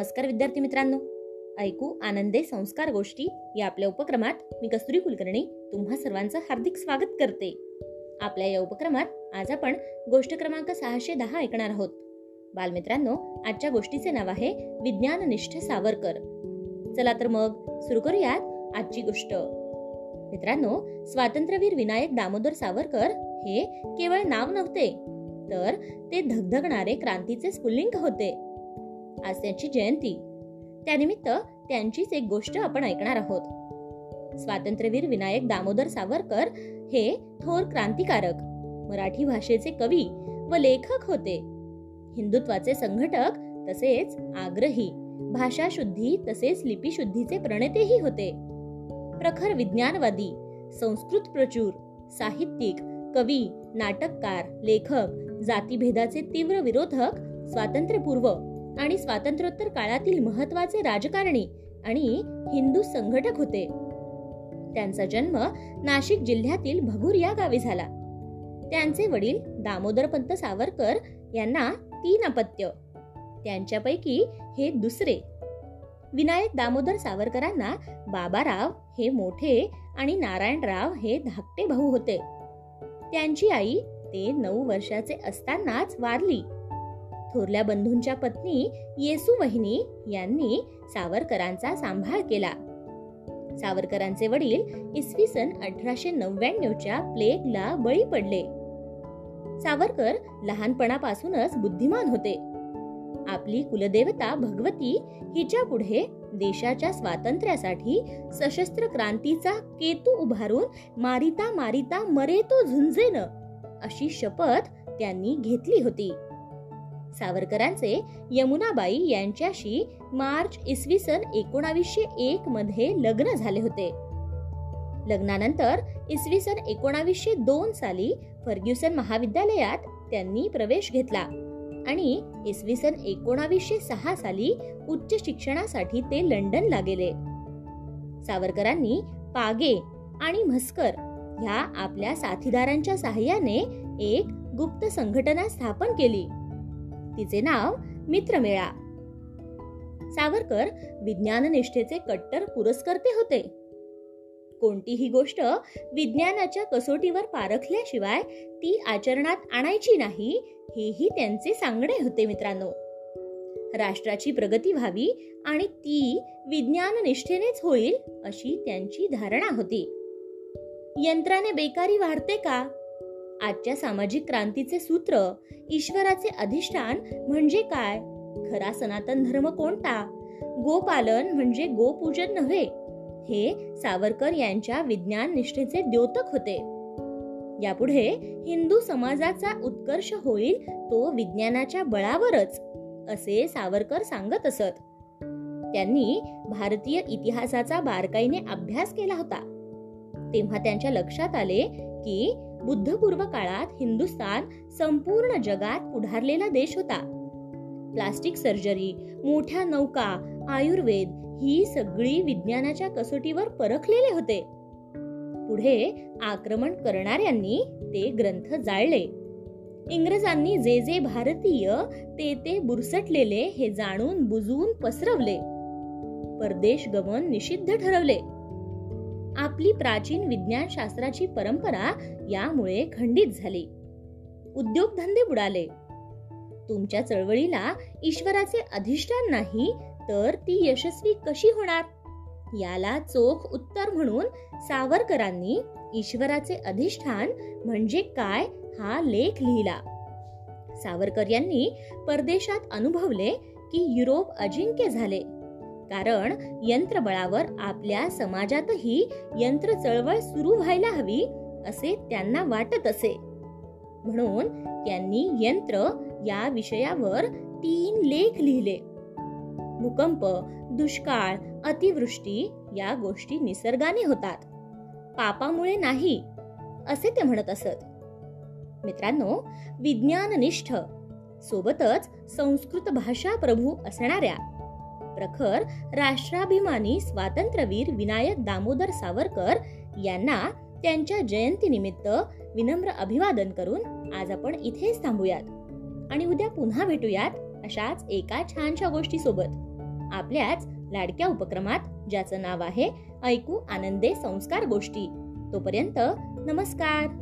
नमस्कार विद्यार्थी मित्रांनो. ऐकू आनंदे संस्कार गोष्टी या आपल्या उपक्रमात मी कस्तुरी कुलकर्णी तुम्हा सर्वांचं हार्दिक स्वागत करते. आपल्या या उपक्रमात आज आपण गोष्ट क्रमांक सहाशे दहा ऐकणार आहोत. बालमित्रांनो आजच्या गोष्टीचे नाव आहे विज्ञाननिष्ठ सावरकर. चला तर मग सुरू करूयात आजची गोष्ट. मित्रांनो स्वातंत्र्यवीर विनायक दामोदर सावरकर हे केवळ नाव नव्हते तर ते धगधगणारे क्रांतीचे स्फुल्लिंग होते. आज त्यांची जयंती. त्यानिमित्त त्यांचीच एक गोष्ट आपण ऐकणार आहोत. स्वातंत्र्यवीर विनायक दामोदर सावरकर हे थोर क्रांतिकारक मराठी भाषेचे कवी व लेखक होते. हिंदुत्वाचे संघटक तसेच आग्रही भाषा शुद्धी तसेच लिपीशुद्धीचे प्रणेतेही होते. प्रखर विज्ञानवादी संस्कृत प्रचूर साहित्यिक कवी नाटककार लेखक जातीभेदाचे तीव्र विरोधक स्वातंत्र्यपूर्व आणि स्वातंत्र्योत्तर काळातील महत्त्वाचे राजकारणी आणि हिंदू संघटक होते. त्यांचा जन्म नाशिक जिल्ह्यातील भगूर या गावी झाला. त्यांचे वडील दामोदरपंत सावरकर यांना तीन अपत्य. त्यांच्यापैकी हे दुसरे. विनायक दामोदर सावरकरांना बाबाराव हे मोठे आणि नारायणराव हे धाकटे भाऊ होते. त्यांची आई ते नऊ वर्षाचे असतानाच वारली. थोरल्या बंधूंच्या पत्नी येसू वहिनी यांनी सावरकरांचा सांभाळ केला. सावरकरांचे वडील इसवी सन अठराशे नव्याण्णवच्या प्लेगला बळी पडले. सावरकर लहानपणापासूनच बुद्धिमान होते. आपली कुलदेवता भगवती हिच्या पुढे देशाच्या स्वातंत्र्यासाठी सशस्त्र क्रांतीचा केतू उभारून मारिता मारिता मरे तो झुंजेन अशी शपथ त्यांनी घेतली होती. सावरकरांचे यमुनाबाई यांच्याशी मार्च इसवी सन एकोणावीसशे एक मध्ये लग्न झाले होते. लग्नानंतर इसवी सन एकोणावीसशे दोन साली फर्ग्युसन महाविद्यालयात त्यांनी प्रवेश घेतला आणि इसवी सन एकोणावीसशे सहा साली उच्च शिक्षणासाठी ते लंडनला गेले. सावरकरांनी पागे आणि म्हस्कर ह्या आपल्या साथीदारांच्या सहाय्याने एक गुप्त संघटना स्थापन केली. तिचे नाव मित्रमेळा. सावरकर विज्ञाननिष्ठेचे कट्टर पुरस्कर्ते होते. कोणतीही गोष्ट विज्ञानाच्या कसोटीवर पारखल्याशिवाय ती आचरणात आणायची नाही हेही त्यांचे सांगणे होते मित्रांनो. राष्ट्राची प्रगती व्हावी आणि ती विज्ञान निष्ठेनेच होईल अशी त्यांची धारणा होती. यंत्राने बेकारी वाढते का? आजच्या सामाजिक क्रांतीचे सूत्र ईश्वराचे अधिष्ठान म्हणजे काय? खरा सनातन धर्म कोणता? गोपालन म्हणजे गोपूजन नव्हे. हे सावरकर यांच्या विज्ञान निष्ठेचे द्योतक होते. यापुढे हिंदू समाजाचा उत्कर्ष होईल तो विज्ञानाच्या बळावरच असे सावरकर सांगत असत. त्यांनी भारतीय इतिहासाचा बारकाईने अभ्यास केला होता. तेव्हा त्यांच्या लक्षात आले की बुद्धपूर्व काळात हिंदुस्थान संपूर्ण जगात पुढारलेला देश होता. प्लास्टिक सर्जरी मोठ्या नौका आयुर्वेद ही सगळी विज्ञानाच्या कसोटीवर परखलेले होते. पुढे आक्रमण करणाऱ्यांनी ते ग्रंथ जाळले. इंग्रजांनी जे जे भारतीय ते ते बुरसटलेले हे जाणून बुजवून पसरवले. परदेश गमन निषिद्ध ठरवले. आपली प्राचीन विज्ञान शास्त्राची परंपरा यामुळे खंडित झाली. उद्योगधंदे बुडाले. तुमच्या चळवळीला ईश्वराचे अधिष्ठान नाही तर ती यशस्वी कशी होणार? याला चोख उत्तर म्हणून सावरकरांनी ईश्वराचे अधिष्ठान म्हणजे काय हा लेख लिहिला. सावरकर यांनी परदेशात अनुभवले की युरोप अजिंक्य झाले. कारण यंत्रबळावर आपल्या समाजातही यंत्र चळवळ सुरू व्हायला हवी असे त्यांना वाटत असे. म्हणून त्यांनी यंत्र या विषयावर तीन लेख लिहिले. भूकंप दुष्काळ अतिवृष्टी या गोष्टी निसर्गाने होतात. पापामुळे नाही असे ते म्हणत असत. मित्रांनो विज्ञाननिष्ठ सोबतच संस्कृत भाषा प्रभू असणाऱ्या प्रखर राष्ट्राभिमानी स्वातंत्र्यवीर विनायक दामोदर सावरकर यांना त्यांच्या जयंतीनिमित्त विनम्र अभिवादन करून आज आपण इथेच थांबूयात. आणि उद्या पुन्हा भेटूयात अशाच एका छानशा गोष्टी सोबत आपल्याच लाडक्या उपक्रमात ज्याचं नाव आहे ऐकू आनंदे संस्कार गोष्टी. तोपर्यंत नमस्कार!